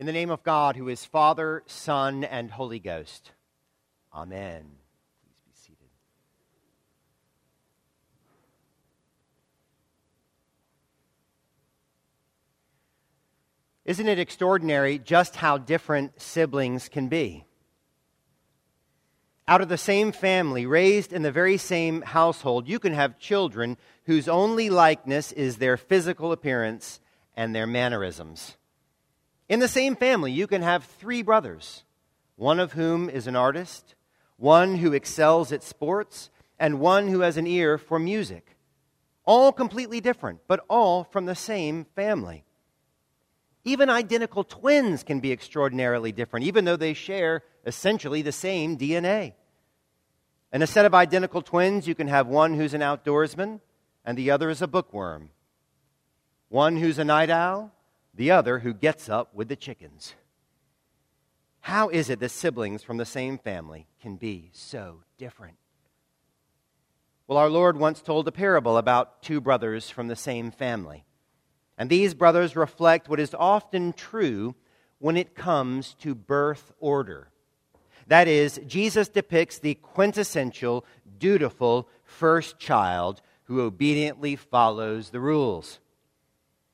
In the name of God, who is Father, Son, and Holy Ghost. Amen. Please be seated. Isn't it extraordinary just how different siblings can be? Out of the same family, raised in the very same household, you can have children whose only likeness is their physical appearance and their mannerisms. In the same family, you can have three brothers, one of whom is an artist, one who excels at sports, and one who has an ear for music. All completely different, but all from the same family. Even identical twins can be extraordinarily different, even though they share essentially the same DNA. In a set of identical twins, you can have one who's an outdoorsman and the other is a bookworm. One who's a night owl the other who gets up with the chickens. How is it that siblings from the same family can be so different? Well, our Lord once told a parable about two brothers from the same family. And these brothers reflect what is often true when it comes to birth order. That is, Jesus depicts the quintessential, dutiful first child who obediently follows the rules.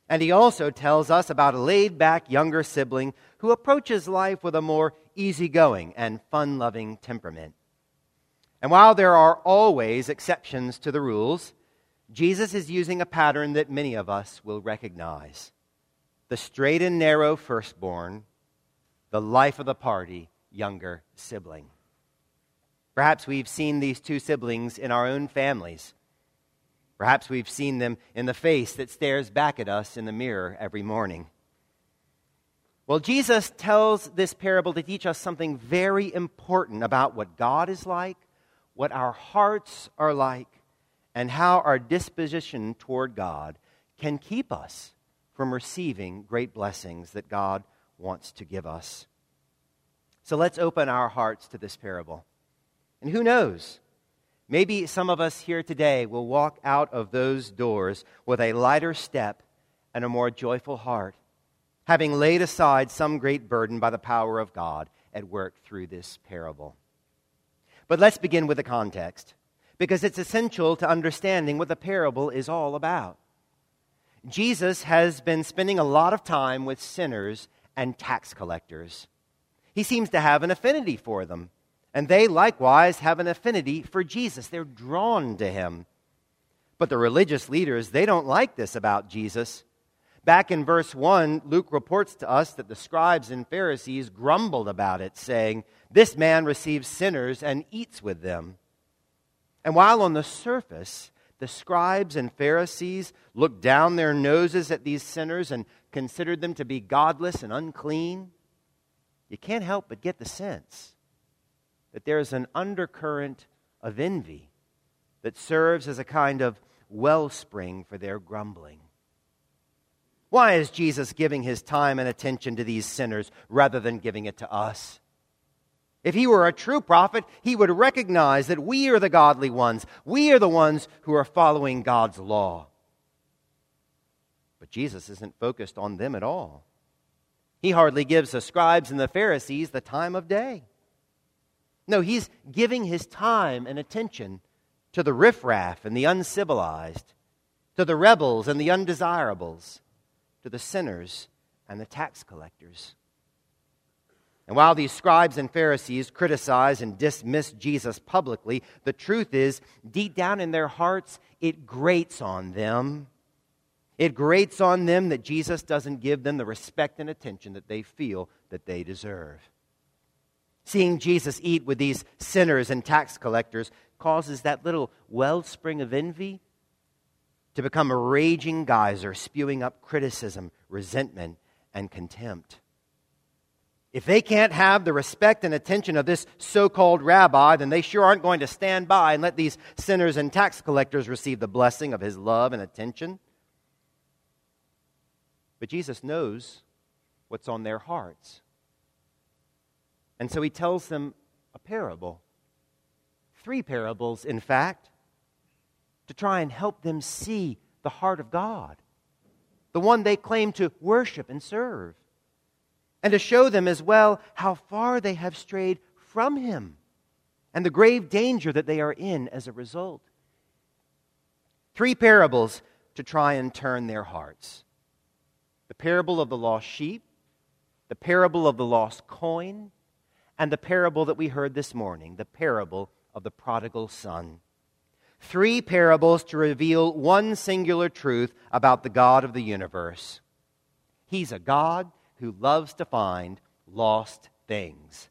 And he also tells us about a laid back younger sibling who approaches life with a more easygoing and fun loving temperament. And while there are always exceptions to the rules, Jesus is using a pattern that many of us will recognize the straight and narrow firstborn, the life of the party younger sibling. Perhaps we've seen these two siblings in our own families Perhaps we've seen them in the face that stares back at us in the mirror every morning. Well, Jesus tells this parable to teach us something very important about what God is like, what our hearts are like, and how our disposition toward God can keep us from receiving great blessings that God wants to give us. So let's open our hearts to this parable. And who knows? Maybe some of us here today will walk out of those doors with a lighter step and a more joyful heart, having laid aside some great burden by the power of God at work through this parable. But let's begin with the context, because it's essential to understanding what the parable is all about. Jesus has been spending a lot of time with sinners and tax collectors. He seems to have an affinity for them. And they likewise have an affinity for Jesus. They're drawn to him. But the religious leaders, they don't like this about Jesus. Back in verse 1, Luke reports to us that the scribes and Pharisees grumbled about it, saying, This man receives sinners and eats with them. And while on the surface, the scribes and Pharisees looked down their noses at these sinners and considered them to be godless and unclean, you can't help but get the sense that there is an undercurrent of envy that serves as a kind of wellspring for their grumbling. Why is Jesus giving his time and attention to these sinners rather than giving it to us? If he were a true prophet, he would recognize that we are the godly ones. We are the ones who are following God's law. But Jesus isn't focused on them at all. He hardly gives the scribes and the Pharisees the time of day. No, he's giving his time and attention to the riffraff and the uncivilized, to the rebels and the undesirables, to the sinners and the tax collectors. And while these scribes and Pharisees criticize and dismiss Jesus publicly, the truth is, deep down in their hearts, it grates on them. It grates on them that Jesus doesn't give them the respect and attention that they feel that they deserve. Seeing Jesus eat with these sinners and tax collectors causes that little wellspring of envy to become a raging geyser, spewing up criticism, resentment, and contempt. If they can't have the respect and attention of this so called rabbi, then they sure aren't going to stand by and let these sinners and tax collectors receive the blessing of his love and attention. But Jesus knows what's on their hearts. And so he tells them a parable. Three parables, in fact, to try and help them see the heart of God, the one they claim to worship and serve. and to show them as well how far they have strayed from Him and the grave danger that they are in as a result. Three parables to try and turn their hearts the parable of the lost sheep, the parable of the lost coin, and the parable that we heard this morning, the parable of the prodigal son. Three parables to reveal one singular truth about the God of the universe. He's a God who loves to find lost things.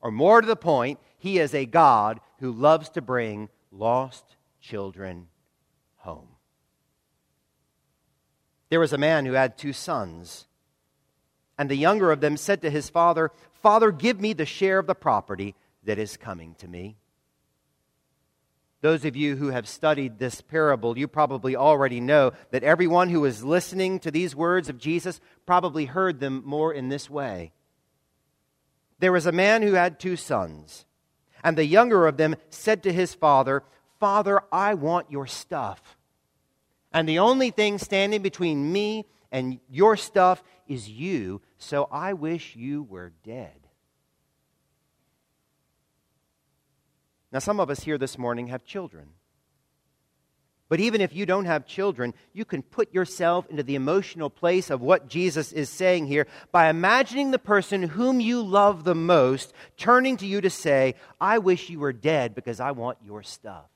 Or more to the point, he is a God who loves to bring lost children home. There was a man who had two sons. And the younger of them said to his father, Father, give me the share of the property that is coming to me. Those of you who have studied this parable, you probably already know that everyone who is listening to these words of Jesus probably heard them more in this way. There was a man who had two sons, and the younger of them said to his father, Father, I want your stuff. And the only thing standing between me and your stuff is you, so I wish you were dead. Now, some of us here this morning have children. But even if you don't have children, you can put yourself into the emotional place of what Jesus is saying here by imagining the person whom you love the most turning to you to say, I wish you were dead because I want your stuff.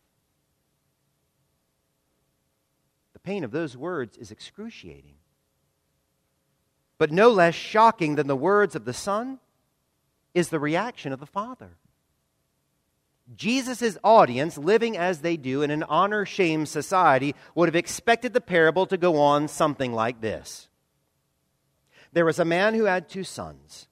The pain of those words is excruciating. But no less shocking than the words of the Son is the reaction of the Father. Jesus' audience, living as they do in an honor shame society, would have expected the parable to go on something like this There was a man who had two sons,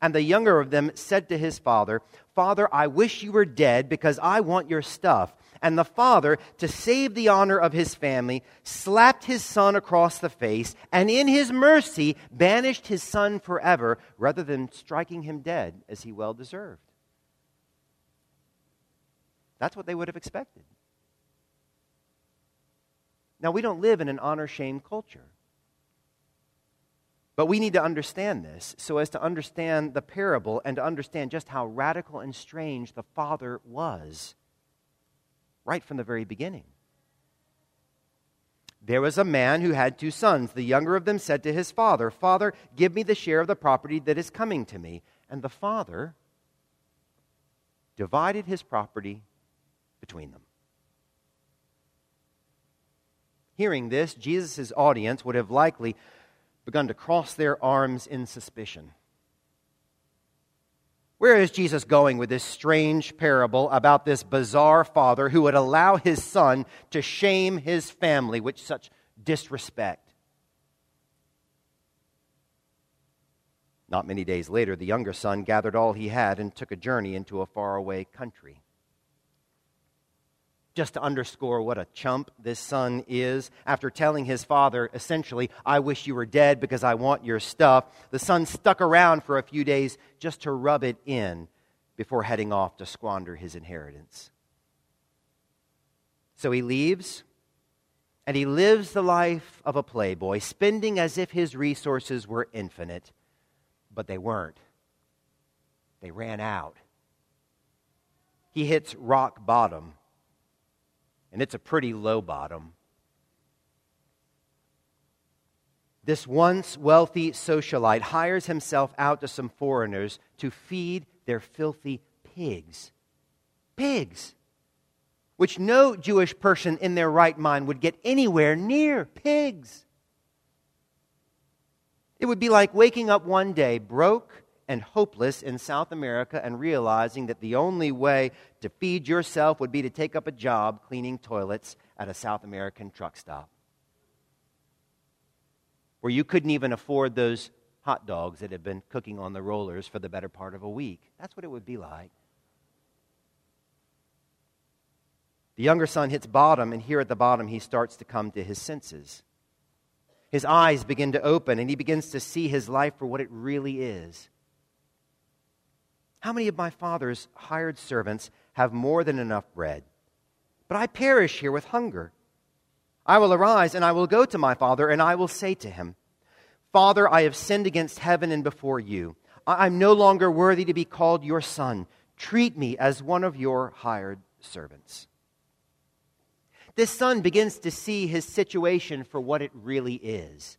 and the younger of them said to his father, Father, I wish you were dead because I want your stuff. And the father, to save the honor of his family, slapped his son across the face, and in his mercy banished his son forever rather than striking him dead as he well deserved. That's what they would have expected. Now, we don't live in an honor shame culture. But we need to understand this so as to understand the parable and to understand just how radical and strange the Father was right from the very beginning. There was a man who had two sons. The younger of them said to his father, Father, give me the share of the property that is coming to me. And the father divided his property between them. Hearing this, Jesus' audience would have likely begun to cross their arms in suspicion. Where is Jesus going with this strange parable about this bizarre father who would allow his son to shame his family with such disrespect? Not many days later, the younger son gathered all he had and took a journey into a faraway country just to underscore what a chump this son is. After telling his father, essentially, I wish you were dead because I want your stuff, the son stuck around for a few days just to rub it in before heading off to squander his inheritance. So he leaves, and he lives the life of a playboy, spending as if his resources were infinite, but they weren't. They ran out. He hits rock bottom and it's a pretty low bottom. This once wealthy socialite hires himself out to some foreigners to feed their filthy pigs. Pigs! Which no Jewish person in their right mind would get anywhere near pigs. It would be like waking up one day broke and hopeless in South America and realizing that the only way to feed yourself would be to take up a job cleaning toilets at a South American truck stop. Where you couldn't even afford those hot dogs that had been cooking on the rollers for the better part of a week. That's what it would be like. The younger son hits bottom, and here at the bottom, he starts to come to his senses. His eyes begin to open, and he begins to see his life for what it really is. How many of my father's hired servants have more than enough bread? But I perish here with hunger. I will arise and I will go to my father, and I will say to him, Father, I have sinned against heaven and before you. I'm no longer worthy to be called your son. Treat me as one of your hired servants. This son begins to see his situation for what it really is.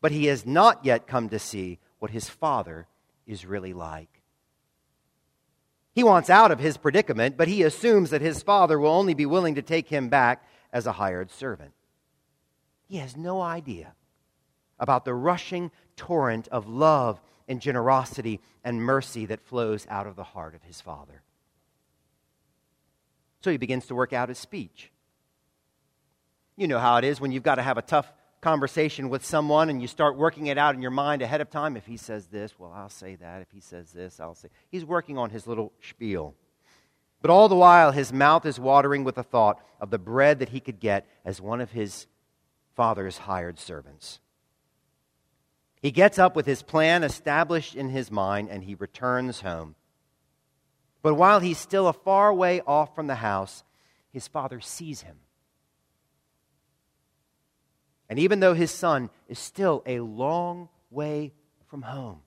But he has not yet come to see what his father is really like. He wants out of his predicament, but he assumes that his father will only be willing to take him back as a hired servant. He has no idea about the rushing torrent of love and generosity and mercy that flows out of the heart of his father. So he begins to work out his speech. You know how it is when you've got to have a tough conversation with someone and you start working it out in your mind ahead of time. If he says this, well, I'll say that. If he says this, I'll say. He's working on his little spiel. But all the while, his mouth is watering with the thought of the bread that he could get as one of his father's hired servants. He gets up with his plan established in his mind and he returns home. But while he's still a far way off from the house, his father sees him. And even though his son is still a long way from home,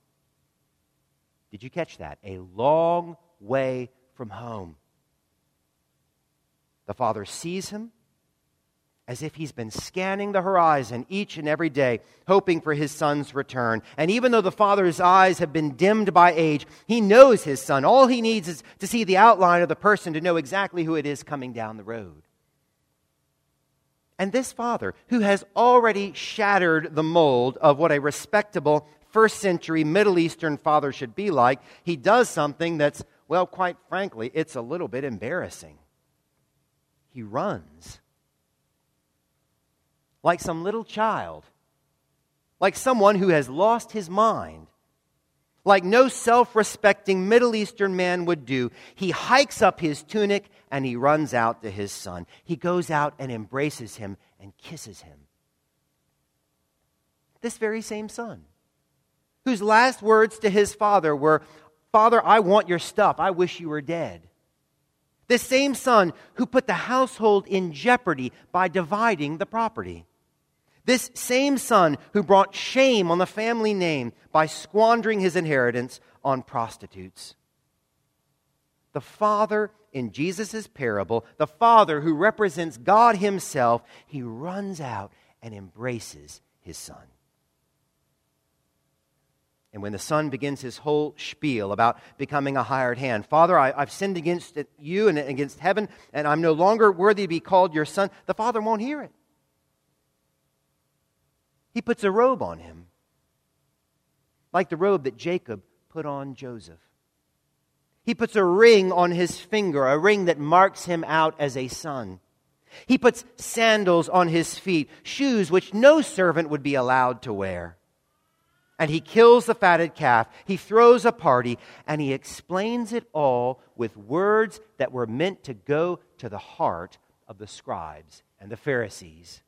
did you catch that? A long way from home. The father sees him as if he's been scanning the horizon each and every day, hoping for his son's return. And even though the father's eyes have been dimmed by age, he knows his son. All he needs is to see the outline of the person to know exactly who it is coming down the road. And this father, who has already shattered the mold of what a respectable first century Middle Eastern father should be like, he does something that's, well, quite frankly, it's a little bit embarrassing. He runs. Like some little child, like someone who has lost his mind, like no self respecting Middle Eastern man would do. He hikes up his tunic and he runs out to his son. He goes out and embraces him and kisses him. This very same son, whose last words to his father were, Father, I want your stuff. I wish you were dead. This same son who put the household in jeopardy by dividing the property. This same son who brought shame on the family name by squandering his inheritance on prostitutes. The father in Jesus' parable, the father who represents God himself, he runs out and embraces his son. And when the son begins his whole spiel about becoming a hired hand, Father, I, have sinned against you and against heaven, and I'm no longer worthy to be called your son, the father won't hear it. He puts a robe on him, like the robe that Jacob put on Joseph. He puts a ring on his finger, a ring that marks him out as a son. He puts sandals on his feet, shoes which no servant would be allowed to wear. And he kills the fatted calf. He throws a party, and he explains it all with words that were meant to go to the heart of the scribes and the Pharisees.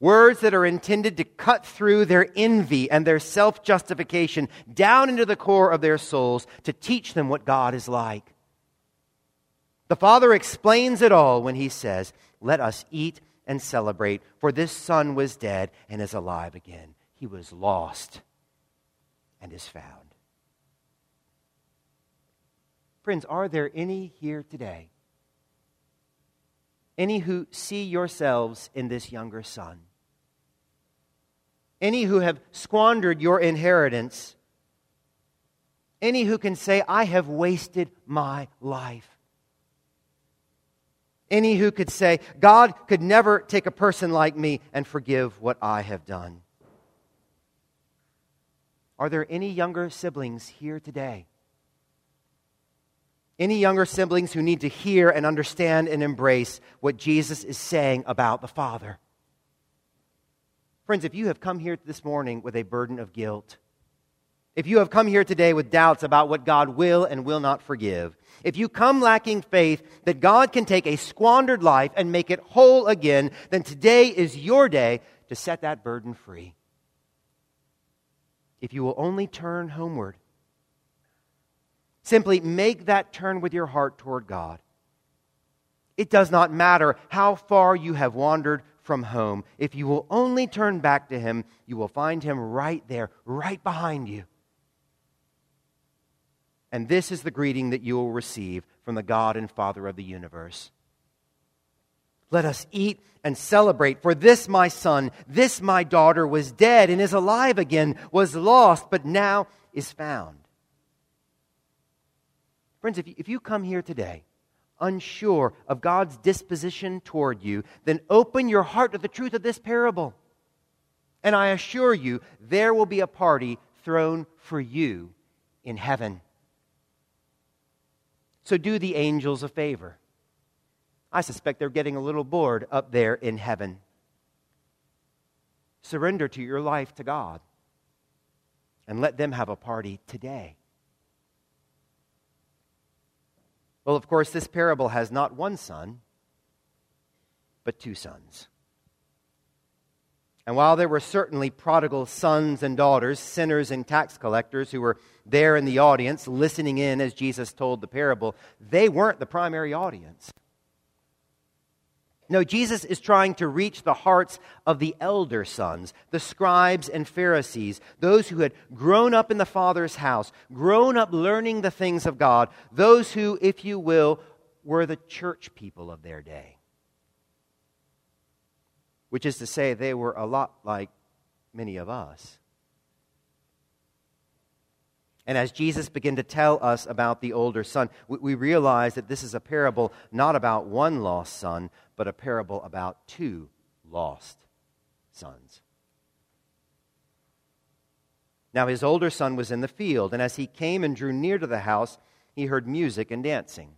Words that are intended to cut through their envy and their self justification down into the core of their souls to teach them what God is like. The Father explains it all when he says, Let us eat and celebrate, for this son was dead and is alive again. He was lost and is found. Friends, are there any here today? Any who see yourselves in this younger son? Any who have squandered your inheritance, any who can say, I have wasted my life. Any who could say, God could never take a person like me and forgive what I have done. Are there any younger siblings here today? Any younger siblings who need to hear and understand and embrace what Jesus is saying about the Father? Friends, if you have come here this morning with a burden of guilt, if you have come here today with doubts about what God will and will not forgive, if you come lacking faith that God can take a squandered life and make it whole again, then today is your day to set that burden free. If you will only turn homeward, simply make that turn with your heart toward God. It does not matter how far you have wandered from home. If you will only turn back to him, you will find him right there, right behind you. And this is the greeting that you will receive from the God and Father of the universe. Let us eat and celebrate, for this my son, this my daughter was dead and is alive again, was lost, but now is found. Friends, if you, if you come here today unsure of God's disposition toward you, then open your heart to the truth of this parable. And I assure you, there will be a party thrown for you in heaven. So do the angels a favor. I suspect they're getting a little bored up there in heaven. Surrender to your life to God and let them have a party today. Well, of course, this parable has not one son, but two sons. And while there were certainly prodigal sons and daughters, sinners and tax collectors who were there in the audience listening in as Jesus told the parable, they weren't the primary audience. No, Jesus is trying to reach the hearts of the elder sons, the scribes and Pharisees, those who had grown up in the Father's house, grown up learning the things of God, those who, if you will, were the church people of their day which is to say, they were a lot like many of us. And as Jesus began to tell us about the older son, we, realize that this is a parable not about one lost son, but a parable about two lost sons. Now, his older son was in the field, and as he came and drew near to the house, he heard music and dancing.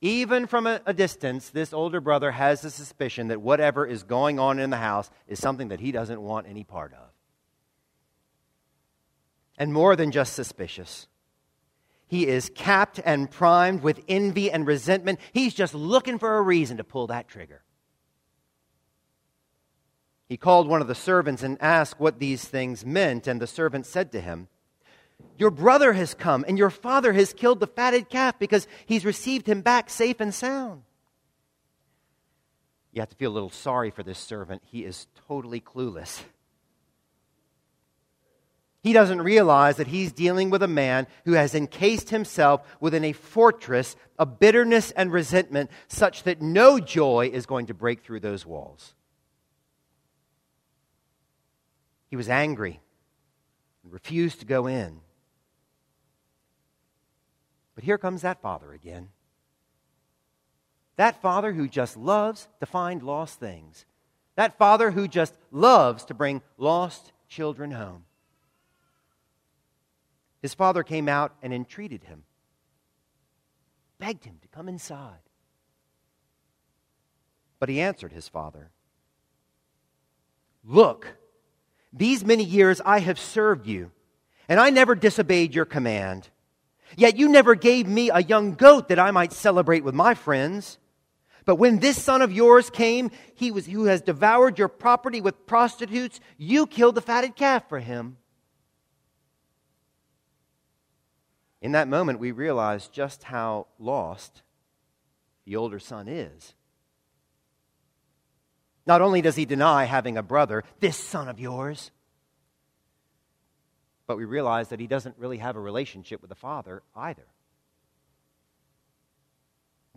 Even from a, a, distance, this older brother has the suspicion that whatever is going on in the house is something that he doesn't want any part of. And more than just suspicious, he is capped and primed with envy and resentment. He's just looking for a reason to pull that trigger. He called one of the servants and asked what these things meant, and the servant said to him, your brother has come, and your father has killed the fatted calf because he's received him back safe and sound. You have to feel a little sorry for this servant. He is totally clueless. He doesn't realize that he's dealing with a man who has encased himself within a fortress of bitterness and resentment such that no joy is going to break through those walls. He was angry and refused to go in. But here comes that father again. That father who just loves to find lost things. That father who just loves to bring lost children home. His father came out and entreated him, begged him to come inside. But he answered his father Look, these many years I have served you, and I never disobeyed your command. Yet you never gave me a young goat that I might celebrate with my friends. But when this son of yours came, he was, who has devoured your property with prostitutes, you killed the fatted calf for him. In that moment, we realize just how lost the older son is. Not only does he deny having a brother, this son of yours, but we realize that he doesn't really have a relationship with the Father either.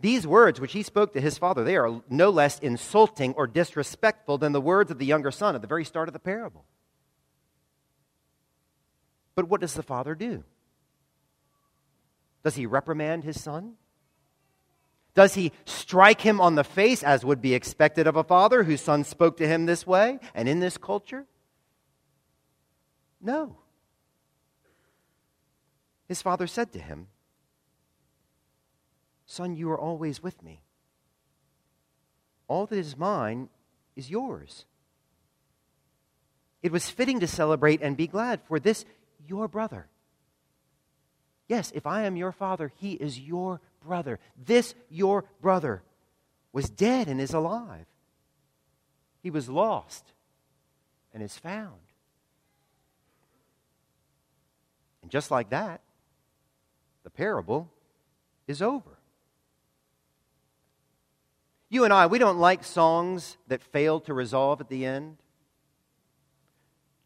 These words which he spoke to his father, they are no less insulting or disrespectful than the words of the younger son at the very start of the parable. But what does the father do? Does he reprimand his son? Does he strike him on the face, as would be expected of a father whose son spoke to him this way and in this culture? No. His father said to him, Son, you are always with me. All that is mine is yours. It was fitting to celebrate and be glad, for this your brother. Yes, if I am your father, he is your brother. This your brother was dead and is alive. He was lost and is found. And just like that, the parable is over. You and I, we don't like songs that fail to resolve at the end.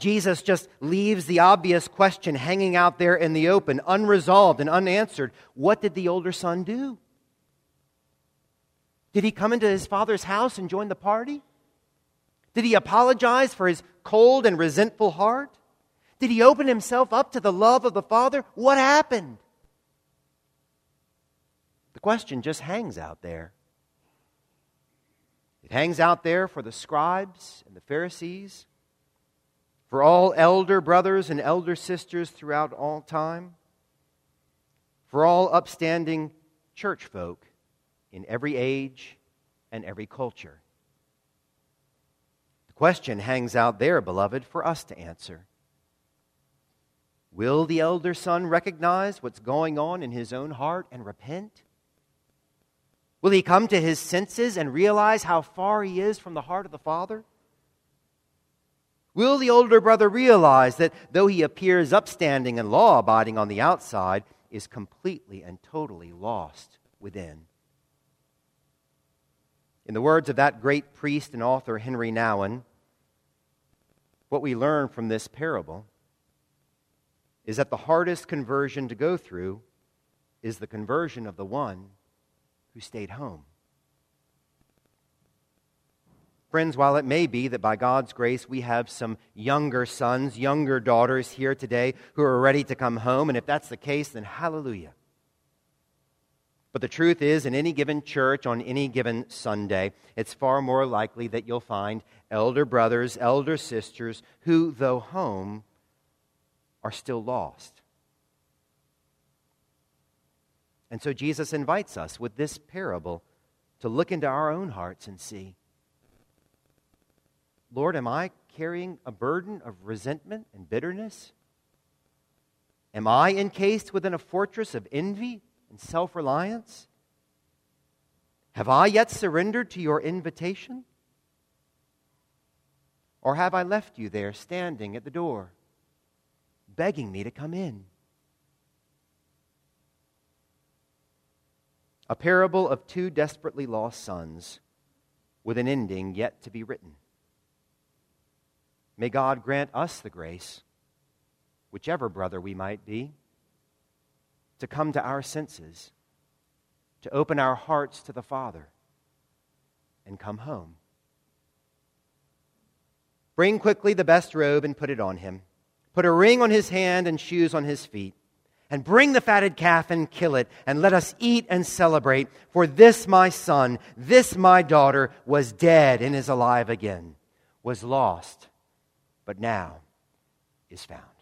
Jesus just leaves the obvious question hanging out there in the open, unresolved and unanswered. What did the older son do? Did he come into his father's house and join the party? Did he apologize for his cold and resentful heart? Did he open himself up to the love of the Father? What happened? The question just hangs out there. It hangs out there for the scribes and the Pharisees for all elder brothers and elder sisters throughout all time, for all upstanding church folk in every age and every culture. The question hangs out there, beloved, for us to answer. Will the elder son recognize what's going on in his own heart and repent? Will he come to his senses and realize how far he is from the heart of the Father? Will the older brother realize that though he appears upstanding and law abiding on the outside, is completely and totally lost within? In the words of that great priest and author, Henri Nouwen, what we learn from this parable is that the hardest conversion to go through is the conversion of the one who stayed home. Friends, while it may be that by God's grace we have some younger sons, younger daughters here today who are ready to come home, and if that's the case, then hallelujah. But the truth is, in any given church on any given Sunday, it's far more likely that you'll find elder brothers, elder sisters who, though home, are still lost. And so Jesus invites us with this parable to look into our own hearts and see Lord, am I carrying a burden of resentment and bitterness? Am I encased within a fortress of envy and self reliance? Have I yet surrendered to your invitation? Or have I left you there standing at the door, begging me to come in? A parable of two desperately lost sons with an ending yet to be written. May God grant us the grace, whichever brother we might be, to come to our senses, to open our hearts to the Father, and come home. Bring quickly the best robe and put it on him. Put a ring on his hand and shoes on his feet. And bring the fatted calf and kill it, and let us eat and celebrate. For this my son, this my daughter, was dead and is alive again, was lost but now is found.